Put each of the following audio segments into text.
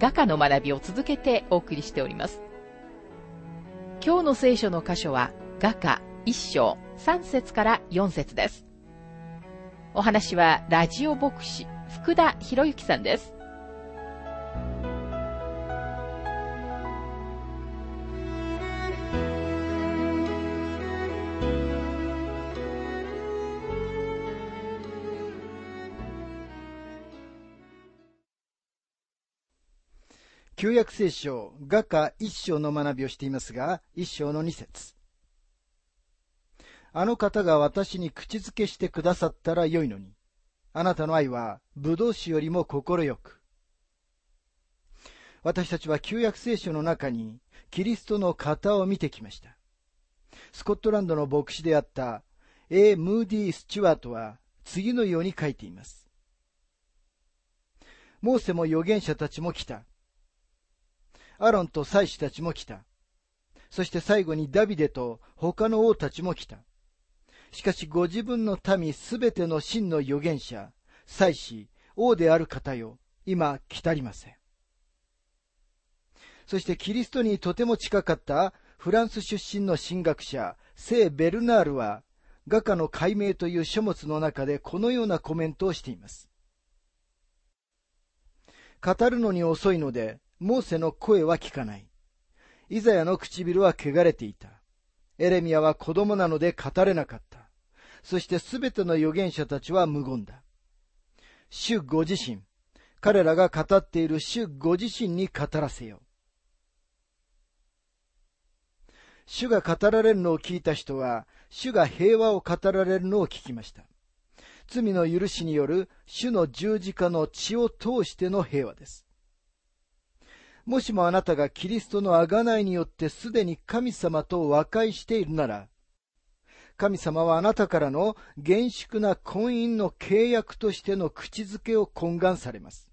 画家の学びを続けてお送りしております。今日の聖書の箇所は画家一章3節から4節です。お話はラジオ牧師福田博之さんです。旧約聖書、画家一章の学びをしていますが、一章の二節。あの方が私に口づけしてくださったらよいのに、あなたの愛は葡萄酒よりも心よく。私たちは旧約聖書の中にキリストの型を見てきました。スコットランドの牧師であった A. ムーディ・スチュワートは次のように書いています。モーセも預言者たちも来た。アロンと祭司たちも来た。そして最後にダビデと他の王たちも来た。しかしご自分の民すべての真の預言者、祭司、王である方よ、今来たりません。そしてキリストにとても近かったフランス出身の神学者、聖ベルナールは、画家の解明という書物の中でこのようなコメントをしています。語るのに遅いので、モーセの声は聞かない。イザヤの唇は汚れていた。エレミアは子供なので語れなかった。そしてすべての預言者たちは無言だ。主ご自身、彼らが語っている主ご自身に語らせよ。主が語られるのを聞いた人は、主が平和を語られるのを聞きました。罪の許しによる主の十字架の血を通しての平和です。もしもあなたがキリストの贖いによってすでに神様と和解しているなら、神様はあなたからの厳粛な婚姻の契約としての口づけを懇願されます。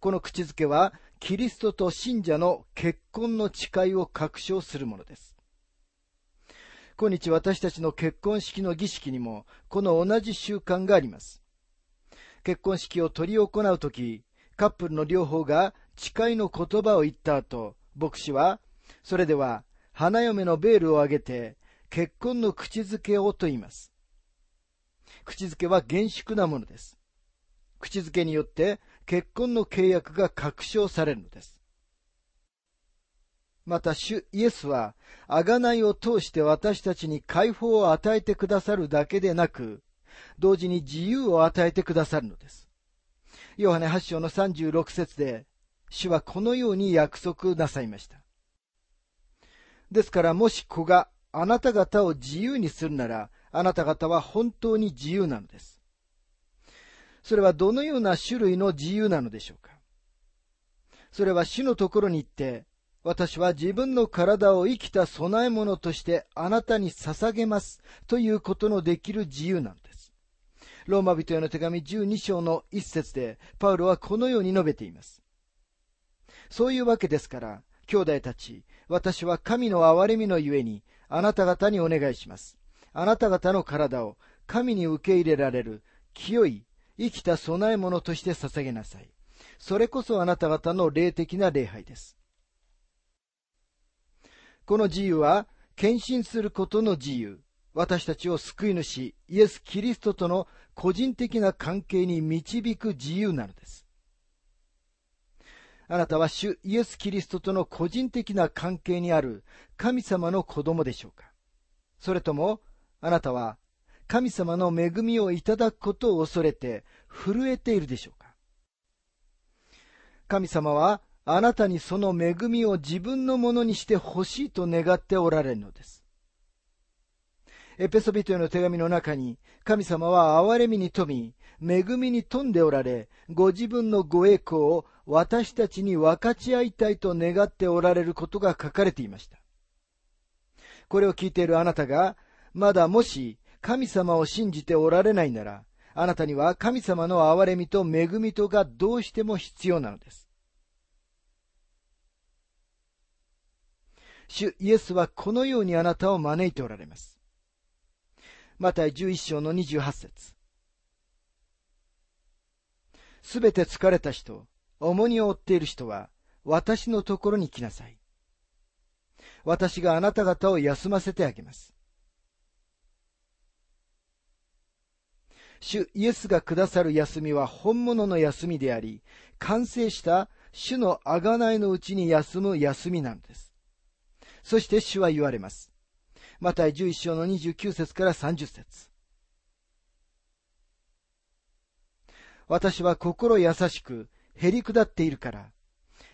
この口づけは、キリストと信者の結婚の誓いを確証するものです。今日私たちの結婚式の儀式にも、この同じ習慣があります。結婚式を執り行うとき、カップルの両方が誓いの言葉を言った後、牧師は、それでは、花嫁のベールを上げて、結婚の口づけをと言います。口づけは厳粛なものです。口づけによって結婚の契約が確証されるのです。また主イエスは、贖いを通して私たちに解放を与えてくださるだけでなく、同時に自由を与えてくださるのです。ヨハネ8章の36節で、主はこのように約束なさいました。ですからもし子があなた方を自由にするなら、あなた方は本当に自由なのです。それはどのような種類の自由なのでしょうかそれは主のところに行って、私は自分の体を生きた供え物としてあなたに捧げますということのできる自由なのです。ローマ人への手紙12章の一節で、パウロはこのように述べています。そういうわけですから、兄弟たち、私は神の憐れみのゆえに、あなた方にお願いします。あなた方の体を神に受け入れられる清い生きた供え物として捧げなさい。それこそあなた方の霊的な礼拝です。この自由は、献身することの自由、私たちを救い主、イエス・キリストとの個人的な関係に導く自由なのです。あなたは主イエス・キリストとの個人的な関係にある神様の子供でしょうか？それとも、あなたは神様の恵みをいただくことを恐れて震えているでしょうか？神様はあなたにその恵みを自分のものにしてほしいと願っておられるのです。エペソビトへの手紙の中に、神様は憐れみに富み、恵みに富んでおられ、ご自分のご栄光を私たちに分かち合いたいと願っておられることが書かれていました。これを聞いているあなたが、まだもし神様を信じておられないなら、あなたには神様の憐れみと恵みとがどうしても必要なのです。主イエスはこのようにあなたを招いておられます。また11章の28節すべて疲れた人、重荷を負っている人は、私のところに来なさい。私があなた方を休ませてあげます。主イエスがくださる休みは本物の休みであり、完成した主の贖いのうちに休む休みなんです。そして主は言われます。また11章の29節から30節私は心優しく、へり下っているから、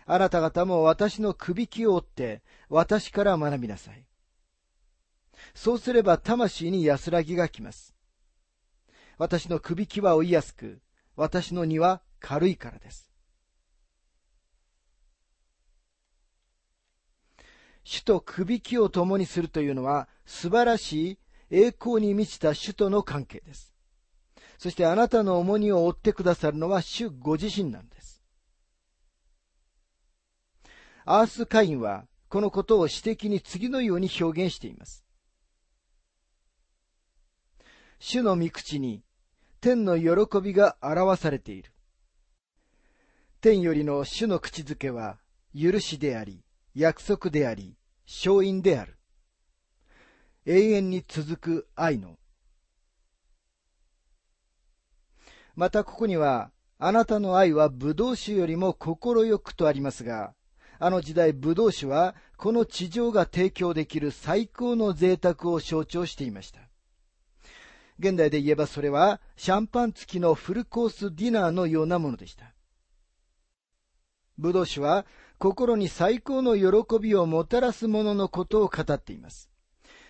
あなた方も私の首輝を折って、私から学びなさい。そうすれば魂に安らぎがきます。私の首輝は追いやすく、私の荷は軽いからです。主と首輝を共にするというのは素晴らしい栄光に満ちた主との関係です。そしてあなたの重荷を負ってくださるのは主ご自身なんです。アースカインはこのことを詩的に次のように表現しています。主の御口に天の喜びが表されている。天よりの主の口づけは許しであり、約束であり、勝因である。永遠に続く愛の。またここには、あなたの愛は葡萄酒よりも心よくとありますが、あの時代葡萄酒はこの地上が提供できる最高の贅沢を象徴していました。現代で言えばそれはシャンパン付きのフルコースディナーのようなものでした。葡萄酒は心に最高の喜びをもたらすもののことを語っています。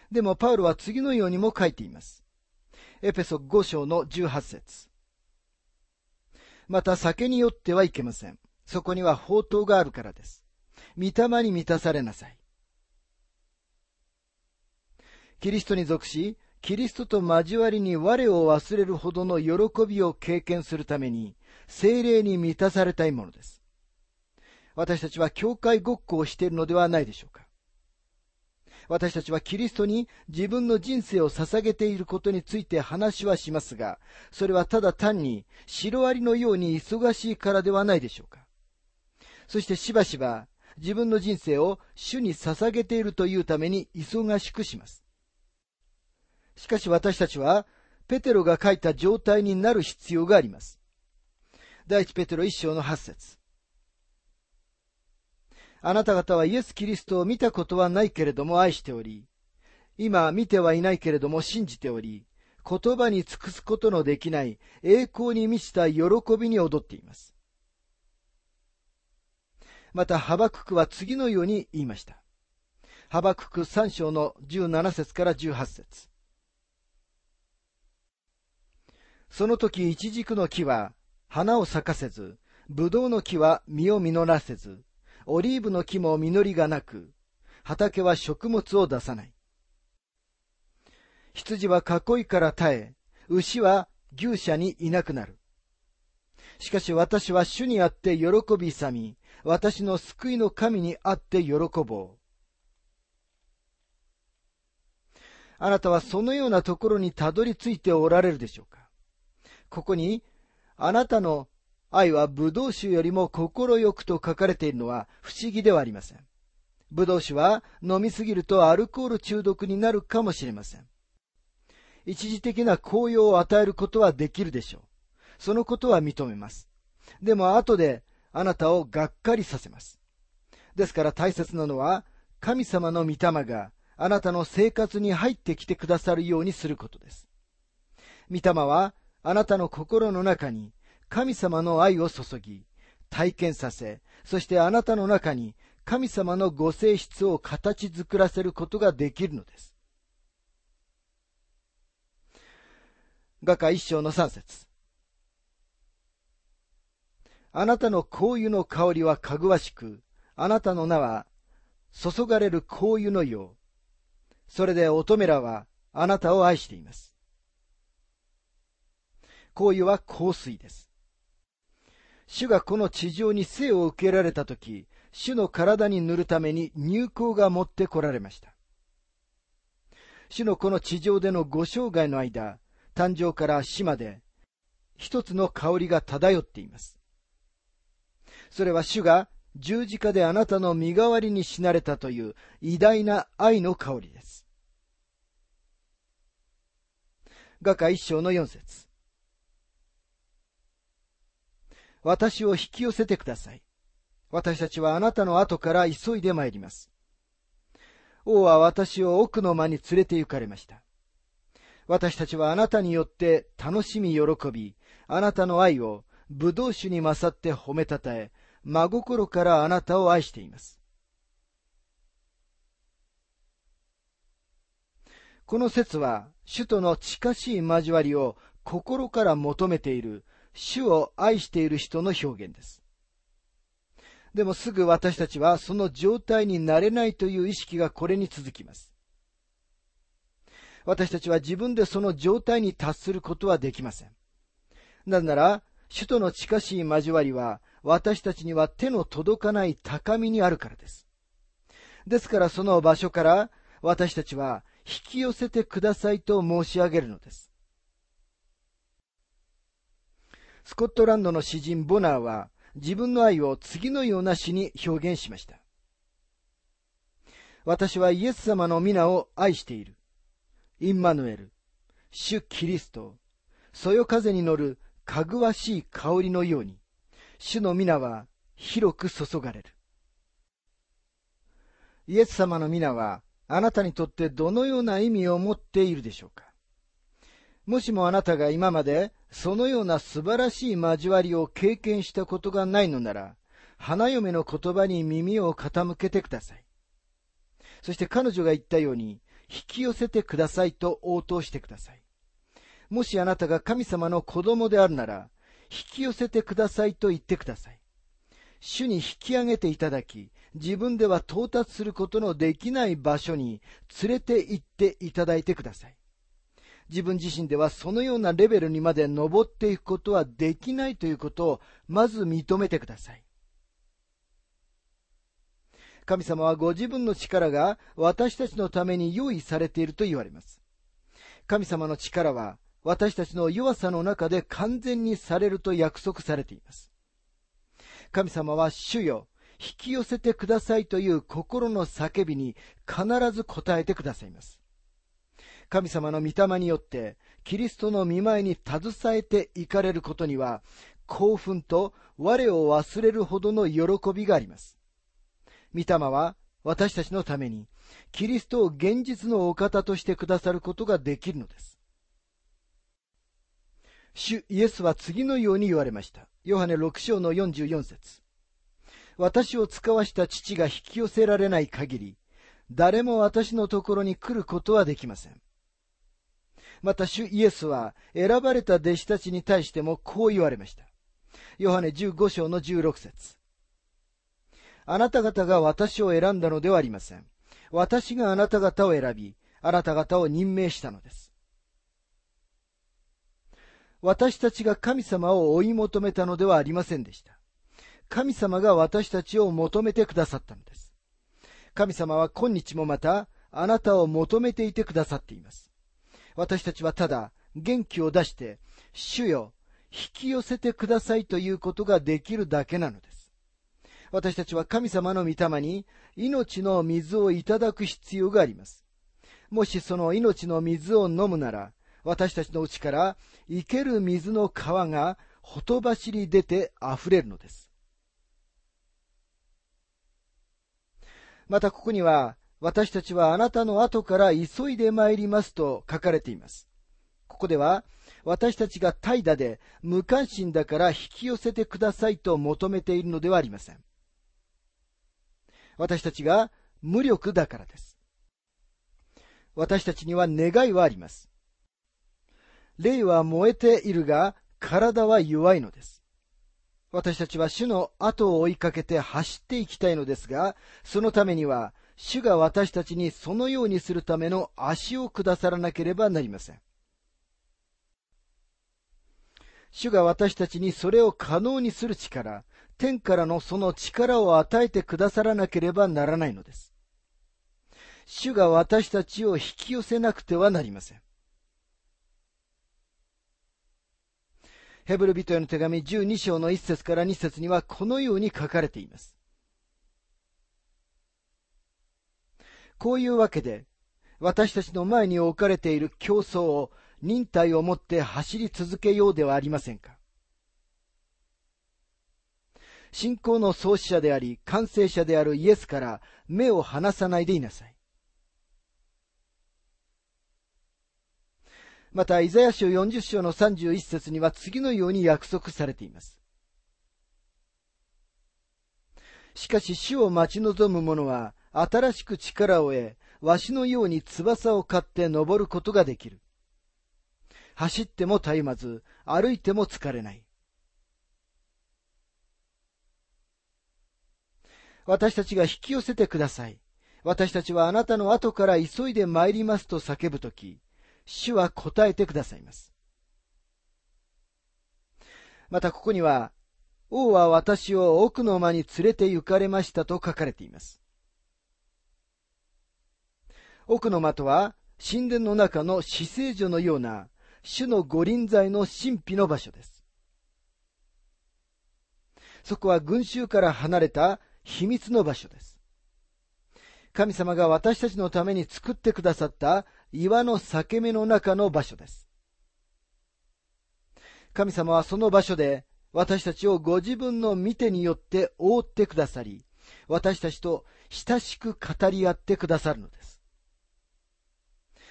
でもパウロは次のようにも書いています。エペソ5章の18節また酒によってはいけません。そこには宝刀があるからです。御霊に満たされなさい。キリストに属し、キリストと交わりに我を忘れるほどの喜びを経験するために、精霊に満たされたいものです。私たちは教会ごっこをしているのではないでしょうか。私たちはキリストに自分の人生を捧げていることについて話はしますが、それはただ単にシロアリのように忙しいからではないでしょうか。そしてしばしば自分の人生を主に捧げているというために忙しくします。しかし私たちはペテロが書いた状態になる必要があります。第一ペテロ一章の八節あなた方はイエス・キリストを見たことはないけれども愛しており、今見てはいないけれども信じており、言葉に尽くすことのできない栄光に満ちた喜びに踊っています。また、ハバククは次のように言いました。ハバクク3章の17節から18節その時、イチジクの木は花を咲かせず、ブドウの木は実を実らせず、オリーブの木も実りがなく、畑は食物を出さない。羊は囲いから耐え、牛は牛舎にいなくなる。しかし私は主にあって喜び勇み、私の救いの神にあって喜ぼう。あなたはそのようなところにたどり着いておられるでしょうか？ここに、あなたの愛は葡萄酒よりも心よくと書かれているのは不思議ではありません。葡萄酒は飲みすぎるとアルコール中毒になるかもしれません。一時的な高揚を与えることはできるでしょう。そのことは認めます。でも後であなたをがっかりさせます。ですから大切なのは神様の御霊があなたの生活に入ってきてくださるようにすることです。御霊はあなたの心の中に神様の愛を注ぎ、体験させ、そしてあなたの中に神様のご性質を形作らせることができるのです。画家一章の三節あなたの香油の香りはかぐわしく、あなたの名は注がれる香油のよう。それで乙女らはあなたを愛しています。香油は香水です。主がこの地上に生を受けられたとき、主の体に塗るために入香が持ってこられました。主のこの地上でのご生涯の間、誕生から死まで、一つの香りが漂っています。それは主が十字架であなたの身代わりに死なれたという偉大な愛の香りです。画家一章の四節私を引き寄せてください。私たちはあなたの後から急いで参ります。王は私を奥の間に連れて行かれました。私たちはあなたによって楽しみ喜び、あなたの愛を葡萄酒に勝って褒めたたえ、真心からあなたを愛しています。この説は、主との近しい交わりを心から求めている、主を愛している人の表現です。でもすぐ私たちはその状態になれないという意識がこれに続きます。私たちは自分でその状態に達することはできません。なぜなら、主との近しい交わりは私たちには手の届かない高みにあるからです。ですからその場所から私たちは引き寄せてくださいと申し上げるのです。スコットランドの詩人ボナーは自分の愛を次のような詩に表現しました。私はイエス様の皆を愛している。インマヌエル、主キリスト、そよ風に乗るかぐわしい香りのように、主の皆は広く注がれる。イエス様の皆は、あなたにとってどのような意味を持っているでしょうかもしもあなたが今までそのような素晴らしい交わりを経験したことがないのなら、花嫁の言葉に耳を傾けてください。そして彼女が言ったように、引き寄せてくださいと応答してください。もしあなたが神様の子供であるなら、引き寄せてくださいと言ってください。主に引き上げていただき、自分では到達することのできない場所に連れて行っていただいてください。自分自身ではそのようなレベルにまで登っていくことはできないということをまず認めてください。神様はご自分の力が私たちのために用意されていると言われます。神様の力は私たちの弱さの中で完全にされると約束されています。神様は主よ、引き寄せてくださいという心の叫びに必ず答えてくださいます。神様の御霊によってキリストの見舞いに携えていかれることには興奮と我を忘れるほどの喜びがあります。御霊は私たちのためにキリストを現実のお方としてくださることができるのです。主イエスは次のように言われました。ヨハネ6章の44節私を使わした父が引き寄せられない限り、誰も私のところに来ることはできません。また主イエスは選ばれた弟子たちに対してもこう言われました。ヨハネ15章の16節あなた方が私を選んだのではありません。私があなた方を選び、あなた方を任命したのです。私たちが神様を追い求めたのではありませんでした。神様が私たちを求めてくださったのです。神様は今日もまたあなたを求めていてくださっています。私たちはただ元気を出して、主よ、引き寄せてくださいということができるだけなのです。私たちは神様の御霊に命の水をいただく必要があります。もしその命の水を飲むなら、私たちのうちから生ける水の川がほとばしり出て溢れるのです。またここには私たちはあなたの後から急いで参りますと書かれています。ここでは、私たちが怠惰で無関心だから引き寄せてくださいと求めているのではありません。私たちが無力だからです。私たちには願いはあります。霊は燃えているが、体は弱いのです。私たちは主の後を追いかけて走っていきたいのですが、そのためには、主が私たちにそのようにするための足をくださらなければなりません。主が私たちにそれを可能にする力、天からのその力を与えてくださらなければならないのです。主が私たちを引き寄せなくてはなりません。ヘブル人への手紙12章の1節から2節にはこのように書かれています。こういうわけで、私たちの前に置かれている競争を忍耐をもって走り続けようではありませんか。信仰の創始者であり、完成者であるイエスから目を離さないでいなさい。また、イザヤ書40章の31節には次のように約束されています。しかし主を待ち望む者は新しく力を得、わしのように翼を買って登ることができる。走ってもたゆまず、歩いても疲れない。私たちが引き寄せてください。私たちはあなたの後から急いで参りますと叫ぶとき、主は答えてくださいます。またここには、王は私を奥の間に連れて行かれましたと書かれています。奥の間とは、神殿の中の死聖所のような、主の御臨在の神秘の場所です。そこは群衆から離れた秘密の場所です。神様が私たちのために作ってくださった岩の裂け目の中の場所です。神様はその場所で私たちをご自分の見てによって覆ってくださり、私たちと親しく語り合ってくださるのです。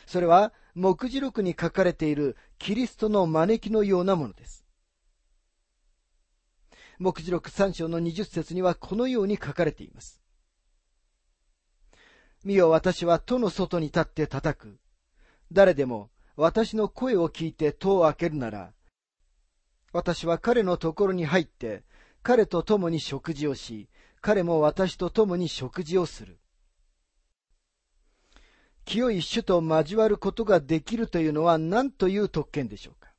それは、目次録に書かれているキリストの招きのようなものです。目次録3章の20節にはこのように書かれています。見よ私は戸の外に立って叩く。誰でも私の声を聞いて戸を開けるなら、私は彼のところに入って、彼と共に食事をし、彼も私と共に食事をする。清い主と交わることができるというのは何という特権でしょうか？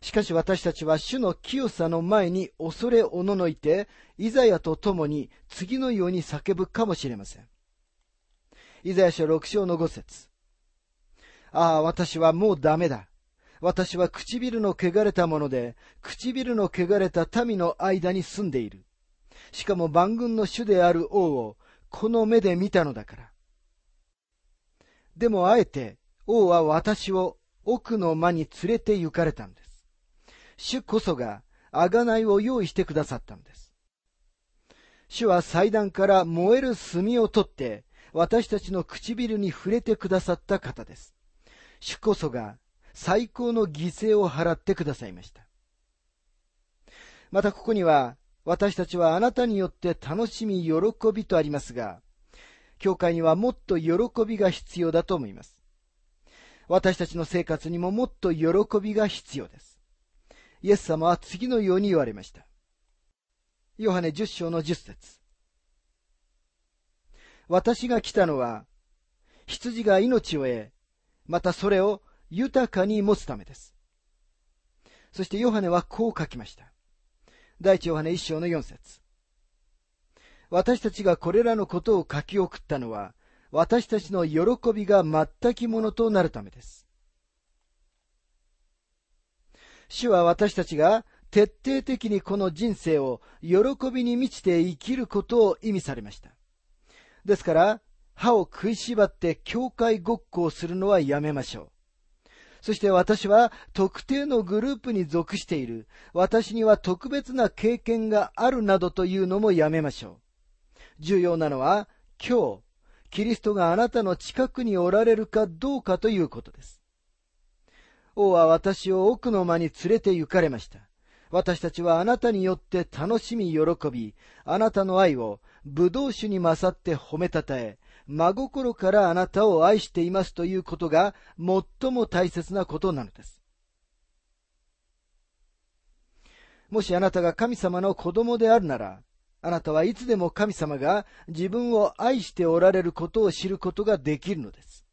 しかし私たちは主の清さの前に恐れおののいて、イザヤと共に次のように叫ぶかもしれません。イザヤ書6章の5節ああ、私はもうダメだ。私は唇の汚れたもので、唇の汚れた民の間に住んでいる。しかも万軍の主である王を、この目で見たのだから。でもあえて、王は私を奥の間に連れて行かれたんです。主こそが、贖いを用意してくださったのです。主は祭壇から燃える炭を取って、私たちの唇に触れてくださった方です。主こそが最高の犠牲を払ってくださいました。またここには、私たちはあなたによって楽しみ、喜びとありますが、教会にはもっと喜びが必要だと思います。私たちの生活にももっと喜びが必要です。イエス様は次のように言われました。ヨハネ10章の10節私が来たのは、羊が命を得、またそれを豊かに持つためです。そしてヨハネはこう書きました。第一ヨハネ一章の4節私たちがこれらのことを書き送ったのは、私たちの喜びが全きものとなるためです。主は私たちが徹底的にこの人生を喜びに満ちて生きることを意味されました。ですから、歯を食いしばって教会ごっこをするのはやめましょう。そして私は特定のグループに属している。私には特別な経験があるなどというのもやめましょう。重要なのは今日、キリストがあなたの近くにおられるかどうかということです。王は私を奥の間に連れて行かれました。私たちはあなたによって楽しみ喜び、あなたの愛を葡萄酒に勝って褒めたたえ、真心からあなたを愛していますということが最も大切なことなのです。もしあなたが神様の子供であるなら、あなたはいつでも神様が自分を愛しておられることを知ることができるのです。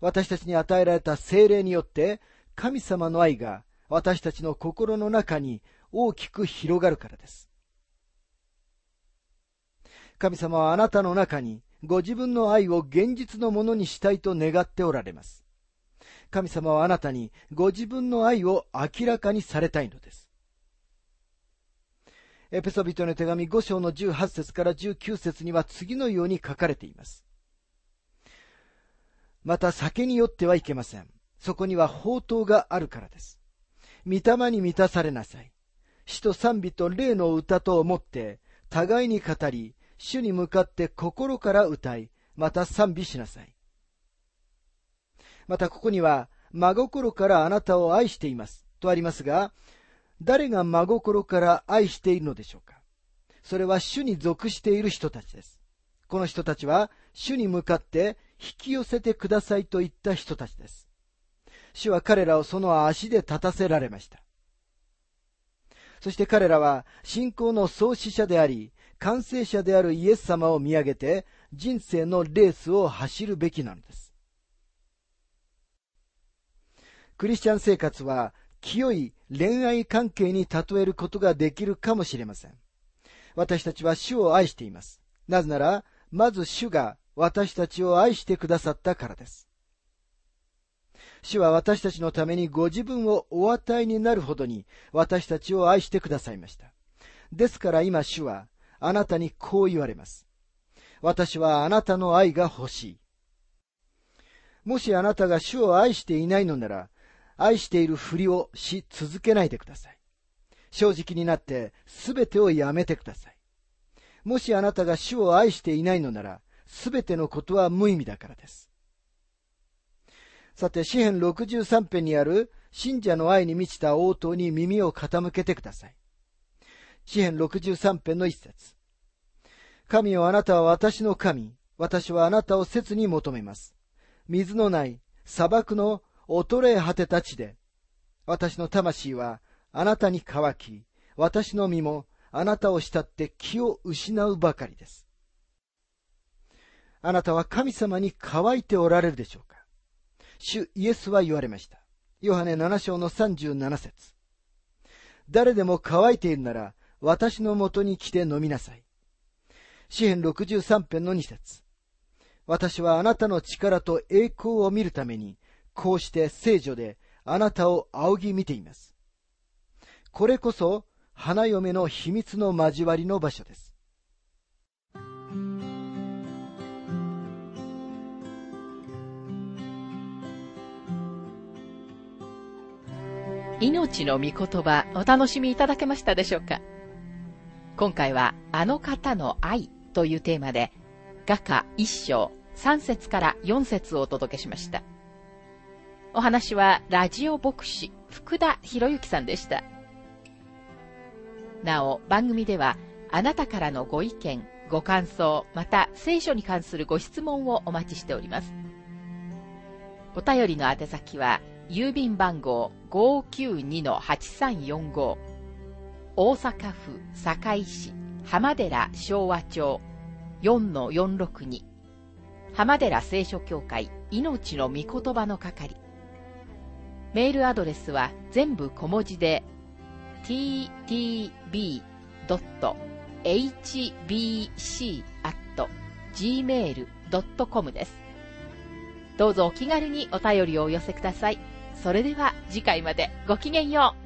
私たちに与えられた精霊によって神様の愛が私たちの心の中に大きく広がるからです。神様はあなたの中にご自分の愛を現実のものにしたいと願っておられます。神様はあなたにご自分の愛を明らかにされたいのです。エペソビトの手紙5章の18節から19節には次のように書かれています。また酒によってはいけません。そこには宝刀があるからです。御霊に満たされなさい。死と賛美と霊の歌と思って、互いに語り、主に向かって心から歌い、また賛美しなさい。またここには、真心からあなたを愛しています。とありますが、誰が真心から愛しているのでしょうかそれは主に属している人たちです。この人たちは、主に向かって引き寄せてくださいと言った人たちです。主は彼らをその足で立たせられました。そして彼らは信仰の創始者であり、完成者であるイエス様を見上げて人生のレースを走るべきなのです。クリスチャン生活は清い恋愛関係に例えることができるかもしれません。私たちは主を愛しています。なぜなら、まず主が私たちを愛してくださったからです。主は私たちのためにご自分をお与えになるほどに私たちを愛してくださいました。ですから今主はあなたにこう言われます。私はあなたの愛が欲しい。もしあなたが主を愛していないのなら、愛しているふりをし続けないでください。正直になってすべてをやめてください。もしあなたが主を愛していないのなら、すべてのことは無意味だからです。さて、詩編63編にある信者の愛に満ちた応答に耳を傾けてください。詩編63編の一節。神よあなたは私の神。私はあなたを切に求めます。水のない砂漠の衰え果てた地で、私の魂はあなたに乾き、私の身もあなたを慕って気を失うばかりです。あなたは神様に乾いておられるでしょうか主イエスは言われました。ヨハネ7章の37節誰でも乾いているなら、私のもとに来て飲みなさい。詩編63編の2節私はあなたの力と栄光を見るために、こうして聖女であなたを仰ぎ見ています。これこそ花嫁の秘密の交わりの場所です。命の御言葉お楽しみいただけましたでしょうか？今回はあの方の愛というテーマで画家一章三節から四節をお届けしました。お話はラジオ牧師福田博之さんでした。なお、番組ではあなたからのご意見、ご感想、また聖書に関するご質問をお待ちしております。お便りの宛先は郵便番号592-8345大阪府堺市浜寺昭和町4-462浜寺聖書協会命の御言葉の係メールアドレスは全部小文字で ttb.hbc.gmail.com です。どうぞお気軽にお便りをお寄せください。それでは次回までごきげんよう。